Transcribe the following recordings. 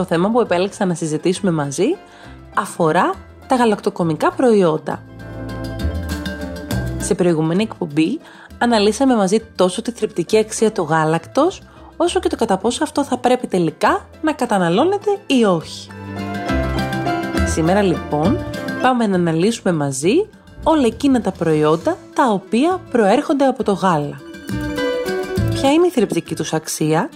το θέμα που επέλεξα να συζητήσουμε μαζί αφορά τα γαλακτοκομικά προϊόντα. Σε προηγούμενη εκπομπή αναλύσαμε μαζί τόσο τη θρεπτική αξία του γάλακτος όσο και το κατά πόσο αυτό θα πρέπει τελικά να καταναλώνεται ή όχι. Σήμερα λοιπόν πάμε να αναλύσουμε μαζί όλα εκείνα τα προϊόντα τα οποία προέρχονται από το γάλα. Ποια είναι η θρεπτική τους αξία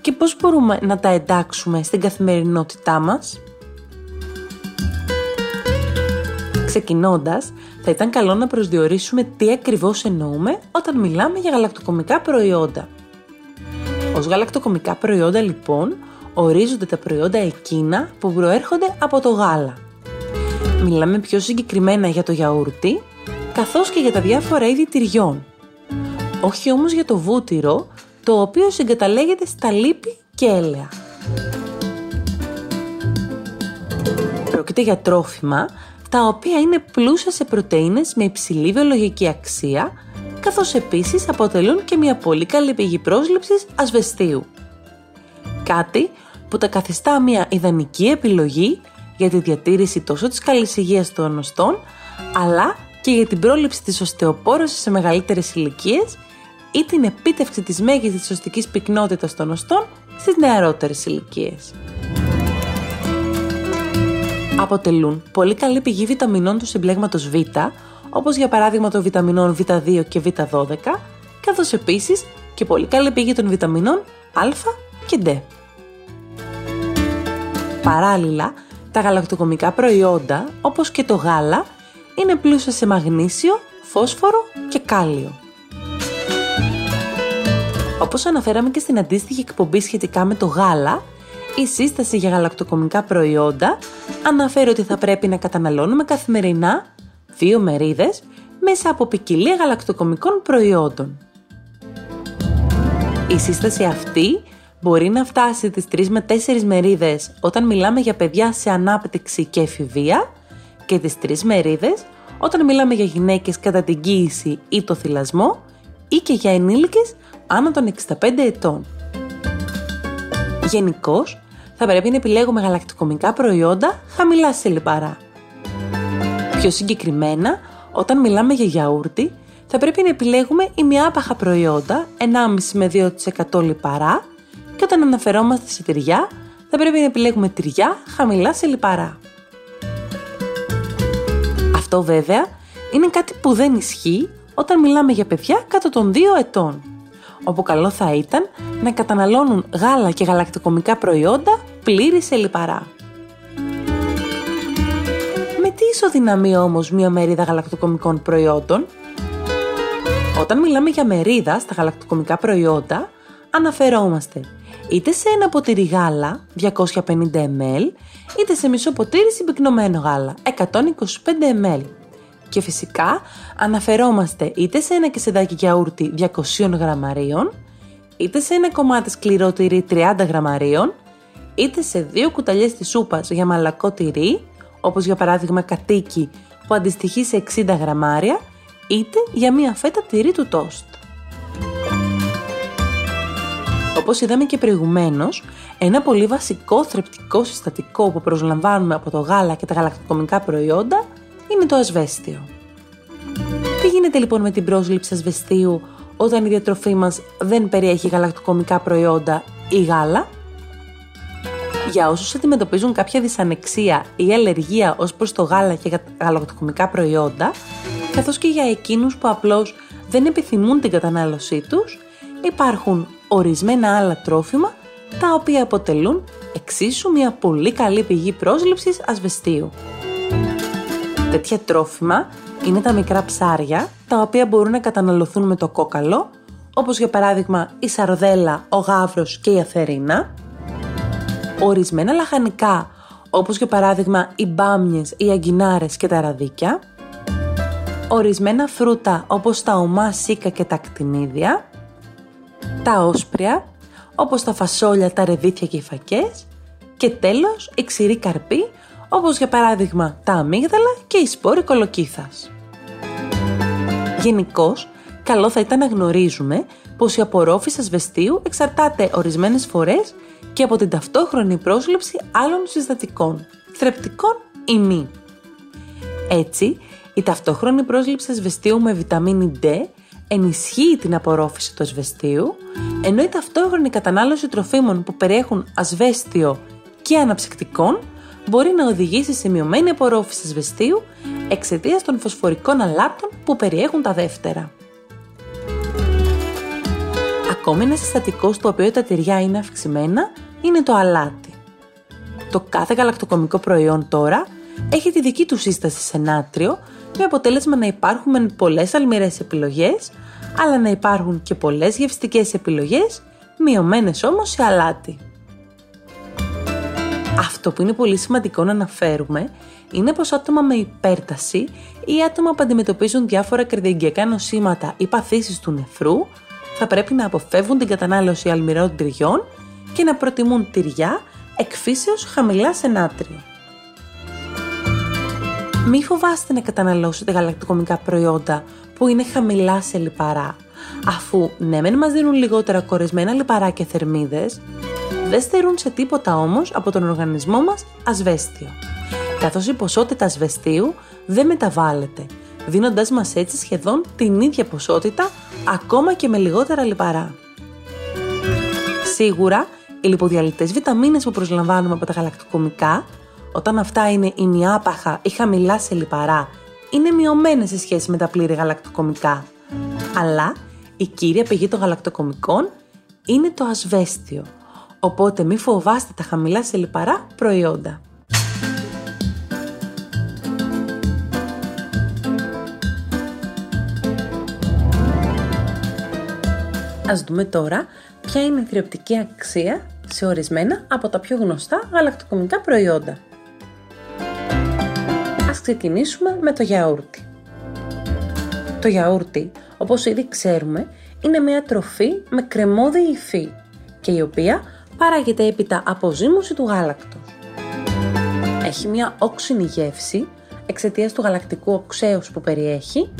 και πώς μπορούμε να τα εντάξουμε στην καθημερινότητά μας; Ξεκινώντας, θα ήταν καλό να προσδιορίσουμε τι ακριβώς εννοούμε όταν μιλάμε για γαλακτοκομικά προϊόντα. Ως γαλακτοκομικά προϊόντα λοιπόν ορίζονται τα προϊόντα εκείνα που προέρχονται από το γάλα. Μιλάμε πιο συγκεκριμένα για το γιαούρτι, καθώς και για τα διάφορα είδη τυριών. Όχι όμως για το βούτυρο, το οποίο συγκαταλέγεται στα λίπη και έλαια. Πρόκειται για τρόφιμα τα οποία είναι πλούσια σε πρωτεΐνες με υψηλή βιολογική αξία, καθώς επίσης αποτελούν και μια πολύ καλή πηγή πρόσληψης ασβεστίου. Κάτι που τα καθιστά μια ιδανική επιλογή για τη διατήρηση τόσο της καλής υγείας των ονοστών, αλλά και για την πρόληψη της οστεοπόρωσης σε μεγαλύτερες ηλικίες ή την επίτευξη της μέγιστης σωστικής πυκνότητας των οστών στις νεαρότερες ηλικίες. Αποτελούν πολύ καλή πηγή βιταμινών του συμπλέγματος Β, όπως για παράδειγμα των βιταμινών Β2 και Β12, καθώς επίσης και πολύ καλή πηγή των βιταμινών Α και Δ. Παράλληλα, τα γαλακτοκομικά προϊόντα, όπως και το γάλα, είναι πλούσια σε μαγνήσιο, φόσφορο και κάλιο. Όπως αναφέραμε και στην αντίστοιχη εκπομπή σχετικά με το γάλα, η σύσταση για γαλακτοκομικά προϊόντα αναφέρει ότι θα πρέπει να καταναλώνουμε καθημερινά δύο μερίδες μέσα από ποικιλία γαλακτοκομικών προϊόντων. Η σύσταση αυτή μπορεί να φτάσει τις 3 με 4 μερίδες όταν μιλάμε για παιδιά σε ανάπτυξη και εφηβεία και τις 3 μερίδες όταν μιλάμε για γυναίκες κατά την κοίηση ή το θυλασμό ή και για ενήλικες άνω των 65 ετών. Γενικώς, θα πρέπει να επιλέγουμε γαλακτοκομικά προϊόντα χαμηλά σε λιπαρά. Πιο συγκεκριμένα, όταν μιλάμε για γιαούρτι, θα πρέπει να επιλέγουμε ημιάπαχα προϊόντα 1,5 με 2% λιπαρά και όταν αναφερόμαστε σε τυριά, θα πρέπει να επιλέγουμε τυριά χαμηλά σε λιπαρά. Αυτό βέβαια είναι κάτι που δεν ισχύει όταν μιλάμε για παιδιά κάτω των 2 ετών όπου καλό θα ήταν να καταναλώνουν γάλα και γαλακτοκομικά προϊόντα πλήρης σε λιπαρά. Με τι ισοδυναμεί όμως μία μερίδα γαλακτοκομικών προϊόντων; Όταν μιλάμε για μερίδα στα γαλακτοκομικά προϊόντα, αναφερόμαστε είτε σε ένα ποτήρι γάλα 250 ml, είτε σε μισό ποτήρι συμπυκνωμένο γάλα 125 ml. Και φυσικά αναφερόμαστε είτε σε ένα κεσεδάκι γιαούρτι 200 γραμμαρίων, είτε σε ένα κομμάτι σκληρό τυρί 30 γραμμαρίων, είτε σε δύο κουταλιές της σούπας για μαλακό τυρί, όπως για παράδειγμα κατοίκι που αντιστοιχεί σε 60 γραμμάρια, είτε για μία φέτα τυρί του τόστ. Όπως είδαμε και προηγουμένως, ένα πολύ βασικό θρεπτικό συστατικό που προσλαμβάνουμε από το γάλα και τα γαλακτοκομικά προϊόντα είναι το ασβέστιο. Τι γίνεται λοιπόν με την πρόσληψη ασβεστίου όταν η διατροφή μας δεν περιέχει γαλακτοκομικά προϊόντα ή γάλα; Για όσους αντιμετωπίζουν κάποια δυσανεξία ή αλλεργία ως προς το γάλα και γαλακτοκομικά προϊόντα, καθώς και για εκείνους που απλώς δεν επιθυμούν την κατανάλωσή τους, υπάρχουν ορισμένα άλλα τρόφιμα τα οποία αποτελούν εξίσου μια πολύ καλή πηγή πρόσληψης ασβεστίου. Τέτοια τρόφιμα είναι τα μικρά ψάρια, τα οποία μπορούν να καταναλωθούν με το κόκαλο, όπως για παράδειγμα η σαρδέλα, ο γάβρος και η αθερίνα. ορισμένα λαχανικά, όπως για παράδειγμα οι μπάμιες, οι αγκινάρες και τα ραδίκια, ορισμένα φρούτα όπως τα ομά σίκα και τα κτηνίδια, τα όσπρια, όπως τα φασόλια, τα ρεβίθια και οι φακές. Και τέλος η ξηρή καρπή, όπως για παράδειγμα τα αμύγδαλα και οι σπόροι κολοκύθας. Γενικώς, καλό θα ήταν να γνωρίζουμε πως η απορρόφηση ασβεστίου εξαρτάται ορισμένες φορές και από την ταυτόχρονη πρόσληψη άλλων συστατικών, θρεπτικών ή μη. Έτσι, η ταυτόχρονη πρόσληψη ασβεστίου με βιταμίνη D ενισχύει την απορρόφηση του ασβεστίου, ενώ η ταυτόχρονη κατανάλωση τροφίμων που περιέχουν ασβέστιο και αναψυκτικών μπορεί να οδηγήσει σε μειωμένη απορρόφηση ασβεστίου εξαιτίας των φωσφορικών αλάτων που περιέχουν τα δεύτερα. Ακόμη ένα συστατικό στο οποίο τα τυριά είναι αυξημένα είναι το αλάτι. Το κάθε γαλακτοκομικό προϊόν τώρα έχει τη δική του σύσταση σε νάτριο με αποτέλεσμα να υπάρχουν πολλές αλμυρές επιλογές αλλά να υπάρχουν και πολλές γευστικές επιλογές μειωμένες όμως σε αλάτι. Αυτό που είναι πολύ σημαντικό να αναφέρουμε είναι πως άτομα με υπέρταση ή άτομα που αντιμετωπίζουν διάφορα καρδιαγγειακά νοσήματα ή παθήσεις του νεφρού θα πρέπει να αποφεύγουν την κατανάλωση αλμυρών τυριών και να προτιμούν τυριά εκφύσεως χαμηλά σε νάτριο. Μη φοβάστε να καταναλώσετε γαλακτοκομικά προϊόντα που είναι χαμηλά σε λιπαρά, αφού ναι μεν μας δίνουν λιγότερα κορεσμένα λιπαρά και θερμίδες, δεν στερούν σε τίποτα όμως από τον οργανισμό μας ασβέστιο, καθώς η ποσότητα ασβεστίου δεν μεταβάλλεται, δίνοντάς μας έτσι σχεδόν την ίδια ποσότητα ακόμα και με λιγότερα λιπαρά. Σίγουρα, οι λιποδιαλυτές βιταμίνες που προσλαμβάνουμε από τα γαλακτοκομικά, όταν αυτά είναι ημιάπαχα ή χαμηλά σε λιπαρά, είναι μειωμένες σε σχέση με τα πλήρη γαλακτοκομικά. Αλλά η κύρια πηγή των γαλακτοκομικών είναι το ασβέστιο, οπότε μη φοβάστε τα χαμηλά σε λιπαρά προϊόντα. Ας δούμε τώρα ποια είναι η θρεπτική αξία σε ορισμένα από τα πιο γνωστά γαλακτοκομικά προϊόντα. Ας ξεκινήσουμε με το γιαούρτι. Το γιαούρτι, όπως ήδη ξέρουμε, είναι μια τροφή με κρεμόδι υφή και η οποία παράγεται έπειτα από ζύμωση του γάλακτος. Έχει μια όξινη γεύση εξαιτίας του γαλακτικού οξέως που περιέχει,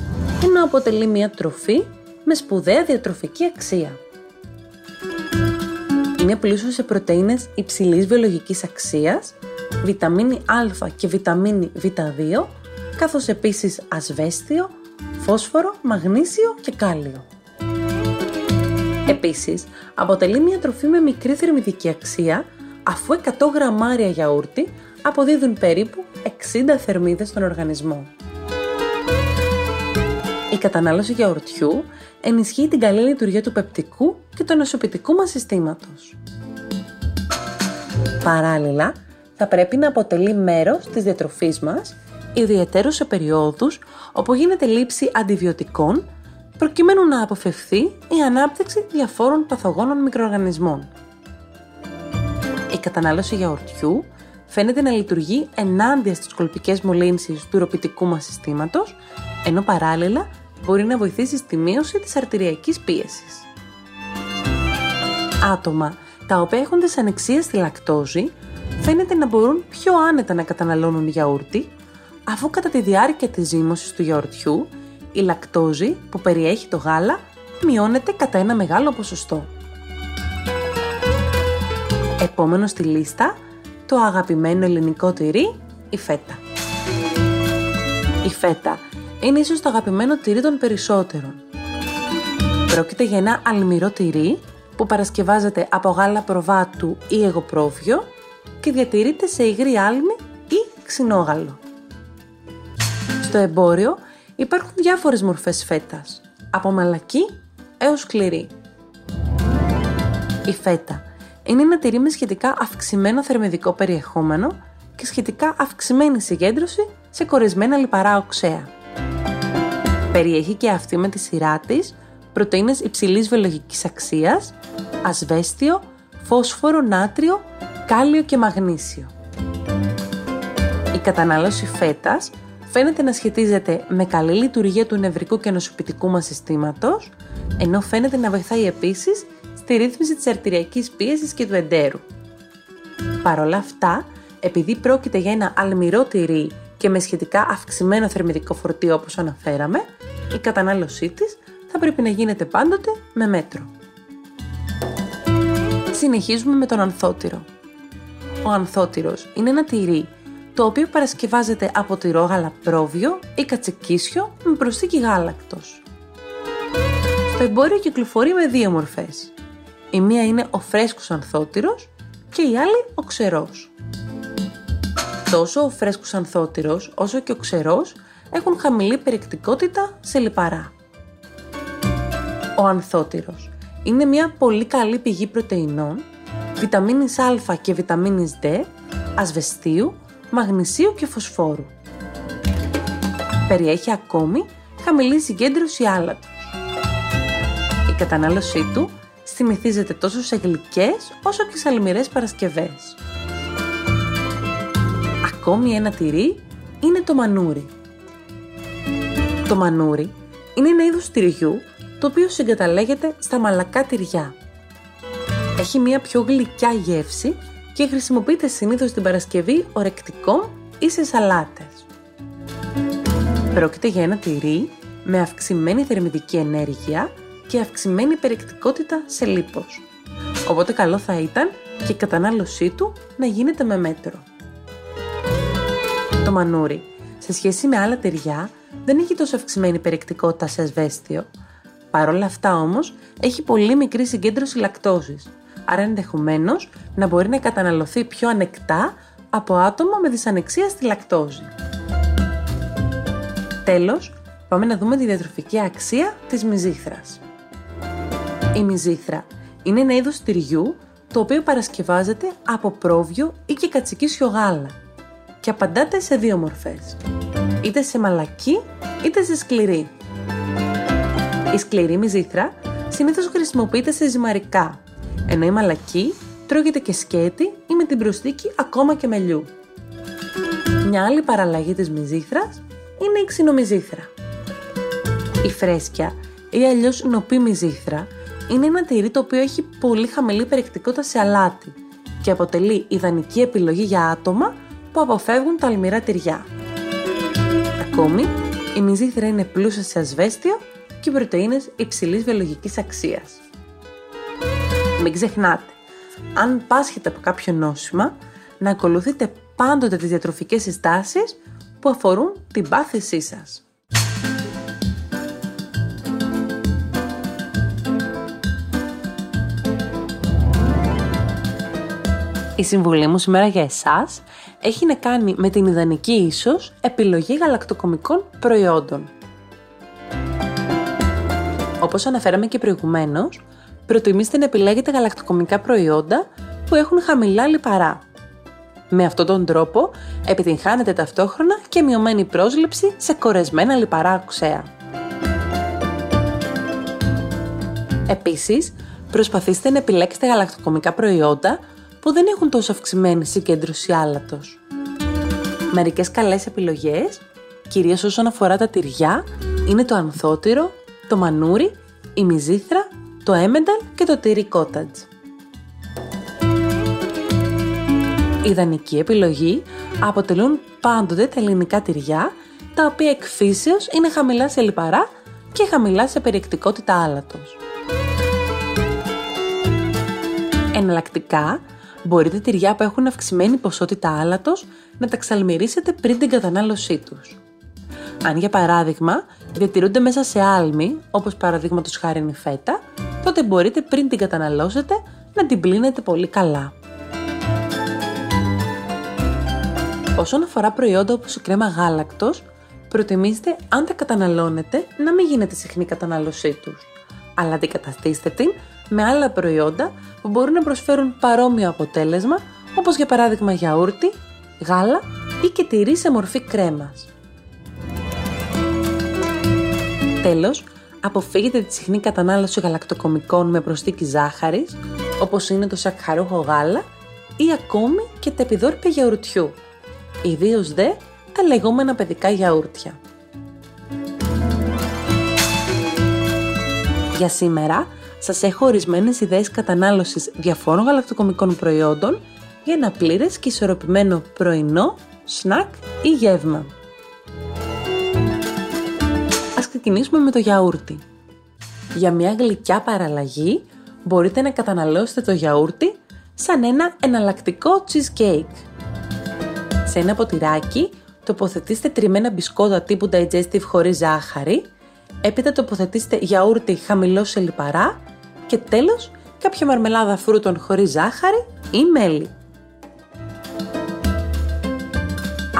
ενώ αποτελεί μια τροφή με σπουδαία διατροφική αξία. Είναι πλούσιο σε πρωτεΐνες υψηλής βιολογικής αξίας, βιταμίνη Α και βιταμίνη Β2, καθώς επίσης ασβέστιο, φόσφορο, μαγνήσιο και κάλιο. Επίσης, αποτελεί μια τροφή με μικρή θερμιδική αξία, αφού 100 γραμμάρια γιαούρτι αποδίδουν περίπου 60 θερμίδες στον οργανισμό. Η κατανάλωση γιαουρτιού ενισχύει την καλή λειτουργία του πεπτικού και του νοσοποιητικού μας συστήματος. Παράλληλα, θα πρέπει να αποτελεί μέρος της διατροφής μας, ιδιαίτερως σε περιόδους όπου γίνεται λήψη αντιβιωτικών προκειμένου να αποφευθεί η ανάπτυξη διαφόρων παθογόνων μικροοργανισμών. Η κατανάλωση γιαουρτιού φαίνεται να λειτουργεί ενάντια στις κολπικές μολύνσεις του ηρωπητικού μας συστήματος, ενώ παράλληλα μπορεί να βοηθήσει στη μείωση της αρτηριακής πίεσης. Άτομα τα οποία έχουν δυσανεξία στη λακτόζη φαίνεται να μπορούν πιο άνετα να καταναλώνουν γιαούρτι, αφού κατά τη διάρκεια της ζύμωσης του γιαουρτιού η λακτόζη που περιέχει το γάλα μειώνεται κατά ένα μεγάλο ποσοστό. Επόμενο στη λίστα, το αγαπημένο ελληνικό τυρί, η φέτα. Η φέτα είναι ίσως το αγαπημένο τυρί των περισσότερων. Πρόκειται για ένα αλμυρό τυρί που παρασκευάζεται από γάλα προβάτου ή εγωπρόβιο και διατηρείται σε υγρή άλμη ή ξινόγαλο. Στο εμπόριο υπάρχουν διάφορες μορφές φέτας, από μαλακή έως σκληρή. Η φέτα είναι ένα τυρί με σχετικά αυξημένο θερμιδικό περιεχόμενο και σχετικά αυξημένη συγκέντρωση σε κορεσμένα λιπαρά οξέα. Περιέχει και αυτή με τη σειρά της πρωτεΐνες υψηλής βιολογικής αξίας, ασβέστιο, φόσφορο, νάτριο κάλιο και μαγνήσιο. Η κατανάλωση φέτας φαίνεται να σχετίζεται με καλή λειτουργία του νευρικού και νοσοποιητικού μας συστήματος, ενώ φαίνεται να βοηθάει επίσης στη ρύθμιση της αρτηριακής πίεσης και του εντέρου. Παρ' όλα αυτά, επειδή πρόκειται για ένα αλμυρό τυρί και με σχετικά αυξημένο θερμιδικό φορτίο όπως αναφέραμε, η κατανάλωσή της θα πρέπει να γίνεται πάντοτε με μέτρο. Συνεχίζουμε με τον ανθότυρο. Ο ανθότυρος είναι ένα τυρί το οποίο παρασκευάζεται από τυρό γαλαπρόβιο ή κατσικίσιο με προσθήκη γάλακτος. Στο εμπόριο κυκλοφορεί με δύο μορφές. Η μία είναι ο φρέσκος ανθότυρος και η άλλη ο ξερός. Τόσο ο φρέσκος ανθότυρος όσο και ο ξερός έχουν χαμηλή περιεκτικότητα σε λιπαρά. Ο ανθότυρος είναι μια πολύ καλή πηγή πρωτεϊνών, βιταμίνης Α και βιταμίνης D, ασβεστίου, μαγνησίου και φωσφόρου. Περιέχει ακόμη χαμηλή συγκέντρωση άλατος. Η κατανάλωσή του συνηθίζεται τόσο σε γλυκές όσο και σε αλμυρές παρασκευές. Ακόμη ένα τυρί είναι το μανούρι. Το μανούρι είναι ένα είδος τυριού το οποίο συγκαταλέγεται στα μαλακά τυριά. Έχει μια πιο γλυκιά γεύση και χρησιμοποιείται συνήθως την Παρασκευή ορεκτικό ή σε σαλάτες. Πρόκειται για ένα τυρί με αυξημένη θερμιδική ενέργεια και αυξημένη περιεκτικότητα σε λίπος. Οπότε καλό θα ήταν και η κατανάλωσή του να γίνεται με μέτρο. Το μανούρι, σε σχέση με άλλα τυριά, δεν έχει τόσο αυξημένη περιεκτικότητα σε ασβέστιο. Παρ' όλα αυτά όμως, έχει πολύ μικρή συγκέντρωση λακτόζης, άρα ενδεχομένως να μπορεί να καταναλωθεί πιο ανεκτά από άτομα με δυσανεξία στη λακτόζη. Τέλος, πάμε να δούμε τη διατροφική αξία της μυζήθρας. Η μυζήθρα είναι ένα είδος τυριού το οποίο παρασκευάζεται από πρόβιο ή και κατσικίσιο γάλα και απαντάται σε δύο μορφές, είτε σε μαλακή είτε σε σκληρή. Η σκληρή μυζήθρα συνήθως χρησιμοποιείται σε ζυμαρικά, ενώ η μαλακή τρώγεται και σκέτη ή με την προσθήκη ακόμα και μελιού. Μια άλλη παραλλαγή της μυζήθρας είναι η ξινομυζήθρα. Η φρέσκια ή αλλιώς νοπή μυζήθρα είναι ένα τυρί το οποίο έχει πολύ χαμηλή περιεκτικότητα σε αλάτι και αποτελεί ιδανική επιλογή για άτομα που αποφεύγουν τα αλμυρά τυριά. Ακόμη, η μυζήθρα είναι πλούσια σε ασβέστιο και πρωτεΐνες υψηλής βιολογικής αξίας. Μην ξεχνάτε, αν πάσχετε από κάποιο νόσημα, να ακολουθείτε πάντοτε τις διατροφικές συστάσεις που αφορούν την πάθησή σας. Η συμβουλή μου σήμερα για εσάς έχει να κάνει με την ιδανική ίσως επιλογή γαλακτοκομικών προϊόντων. Όπως αναφέραμε και προηγουμένως, προτιμήστε να επιλέγετε γαλακτοκομικά προϊόντα που έχουν χαμηλά λιπαρά. Με αυτόν τον τρόπο επιτυγχάνετε ταυτόχρονα και μειωμένη πρόσληψη σε κορεσμένα λιπαρά οξέα. Επίσης, προσπαθήστε να επιλέξετε γαλακτοκομικά προϊόντα που δεν έχουν τόσο αυξημένη συγκέντρωση άλατος. Μερικές καλές επιλογές, κυρίως όσον αφορά τα τυριά, είναι το ανθότυρο, το μανούρι, η μυζήθρα, το έμενταλ και το τυρί κότατζ. Ιδανική επιλογή αποτελούν πάντοτε τα ελληνικά τυριά, τα οποία εκφύσεως είναι χαμηλά σε λιπαρά και χαμηλά σε περιεκτικότητα άλατος. Εναλλακτικά, μπορείτε τυριά που έχουν αυξημένη ποσότητα άλατος να τα ξαλμυρίσετε πριν την κατανάλωσή τους. Αν για παράδειγμα διατηρούνται μέσα σε άλμη, όπως παραδείγματος χάρη η φέτα, τότε μπορείτε πριν την καταναλώσετε να την πλύνετε πολύ καλά. Όσον αφορά προϊόντα όπως η κρέμα γάλακτος, προτιμήστε αν τα καταναλώνετε να μην γίνεται συχνή κατανάλωσή τους, αλλά αντικαταστήστε την με άλλα προϊόντα που μπορούν να προσφέρουν παρόμοιο αποτέλεσμα, όπως για παράδειγμα γιαούρτι, γάλα ή και τυρί σε μορφή κρέμας. Τέλος, αποφύγετε τη συχνή κατανάλωση γαλακτοκομικών με προσθήκη ζάχαρης, όπως είναι το σακχαρούχο γάλα ή ακόμη και τα επιδόρυπα γιαουρτιού, ιδίως δε τα λεγόμενα παιδικά γιαούρτια. Για σήμερα σας έχω ορισμένες ιδέες κατανάλωσης διαφόρων γαλακτοκομικών προϊόντων για ένα πλήρες και ισορροπημένο πρωινό, σνακ ή γεύμα. Ξεκινήσουμε με το γιαούρτι. Για μια γλυκιά παραλλαγή μπορείτε να καταναλώσετε το γιαούρτι σαν ένα εναλλακτικό cheesecake. Σε ένα ποτηράκι τοποθετήστε τριμμένα μπισκότα τύπου digestive χωρίς ζάχαρη, έπειτα τοποθετήστε γιαούρτι χαμηλό σε λιπαρά και τέλος κάποια μαρμελάδα φρούτων χωρίς ζάχαρη ή μέλι.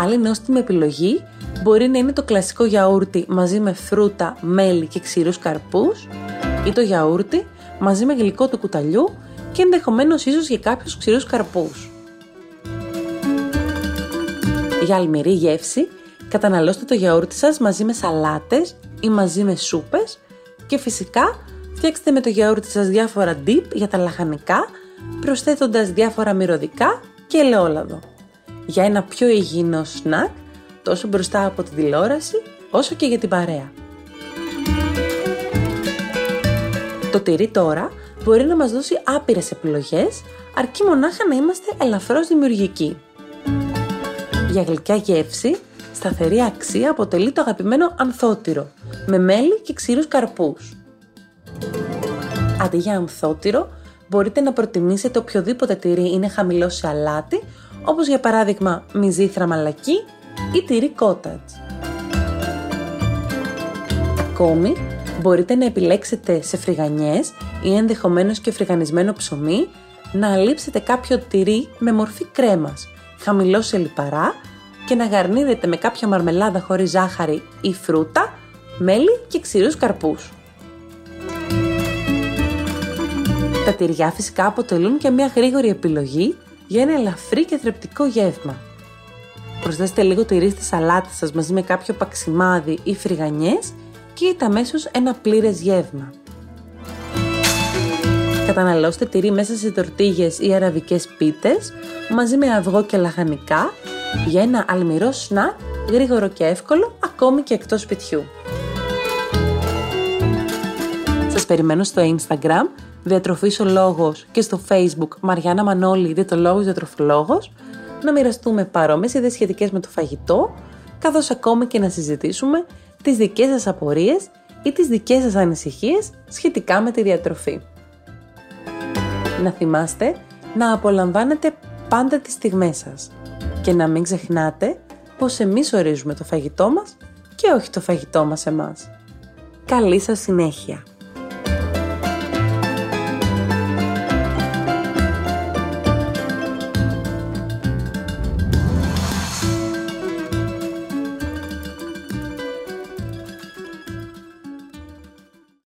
Άλλη νόστιμη επιλογή μπορεί να είναι το κλασικό γιαούρτι μαζί με φρούτα, μέλι και ξηρούς καρπούς ή το γιαούρτι μαζί με γλυκό του κουταλιού και ενδεχομένως ίσως για κάποιους ξηρούς καρπούς. Για αλμυρή γεύση, καταναλώστε το γιαούρτι σας μαζί με σαλάτες ή μαζί με σούπες και φυσικά φτιάξτε με το γιαούρτι σας διάφορα dip για τα λαχανικά, προσθέτοντας διάφορα μυρωδικά και ελαιόλαδο. Για ένα πιο υγιεινό σνακ, τόσο μπροστά από τη τηλεόραση, όσο και για την παρέα. Το τυρί τώρα μπορεί να μας δώσει άπειρες επιλογές, αρκεί μονάχα να είμαστε ελαφρώς δημιουργικοί. Για γλυκιά γεύση, σταθερή αξία αποτελεί το αγαπημένο ανθότυρο, με μέλι και ξηρούς καρπούς. Αντί για ανθότυρο, μπορείτε να προτιμήσετε οποιοδήποτε τυρί είναι χαμηλό σε αλάτι, όπως για παράδειγμα μυζήθρα μαλακή ή τυρί κότατς. Ακόμη, μπορείτε να επιλέξετε σε φρυγανιές ή ενδεχομένως και φρυγανισμένο ψωμί να αλείψετε κάποιο τυρί με μορφή κρέμας, χαμηλό σε λιπαρά και να γαρνίρετε με κάποια μαρμελάδα χωρίς ζάχαρη ή φρούτα, μέλι και ξηρούς καρπούς. Τα τυριά φυσικά αποτελούν και μια γρήγορη επιλογή για ένα ελαφρύ και θρεπτικό γεύμα. Προσθέστε λίγο τυρί στη σαλάτα σας μαζί με κάποιο παξιμάδι ή φρυγανιές και είτε αμέσως ένα πλήρες γεύμα. Καταναλώστε τυρί μέσα σε τορτίγες ή αραβικές πίτες μαζί με αυγό και λαχανικά για ένα αλμυρό σνακ γρήγορο και εύκολο ακόμη και εκτός σπιτιού. Σας περιμένω στο Instagram Διατροφής ο Λόγος και στο Facebook Μαριάννα Μανώλη Διαιτολόγος Διατροφολόγος να μοιραστούμε παρόμοιες ιδέες σχετικές με το φαγητό καθώς ακόμη και να συζητήσουμε τις δικές σας απορίες ή τις δικές σας ανησυχίες σχετικά με τη διατροφή. Να θυμάστε να απολαμβάνετε πάντα τις στιγμές σας και να μην ξεχνάτε πως εμείς ορίζουμε το φαγητό μας και όχι το φαγητό μας εμάς. Καλή σας συνέχεια!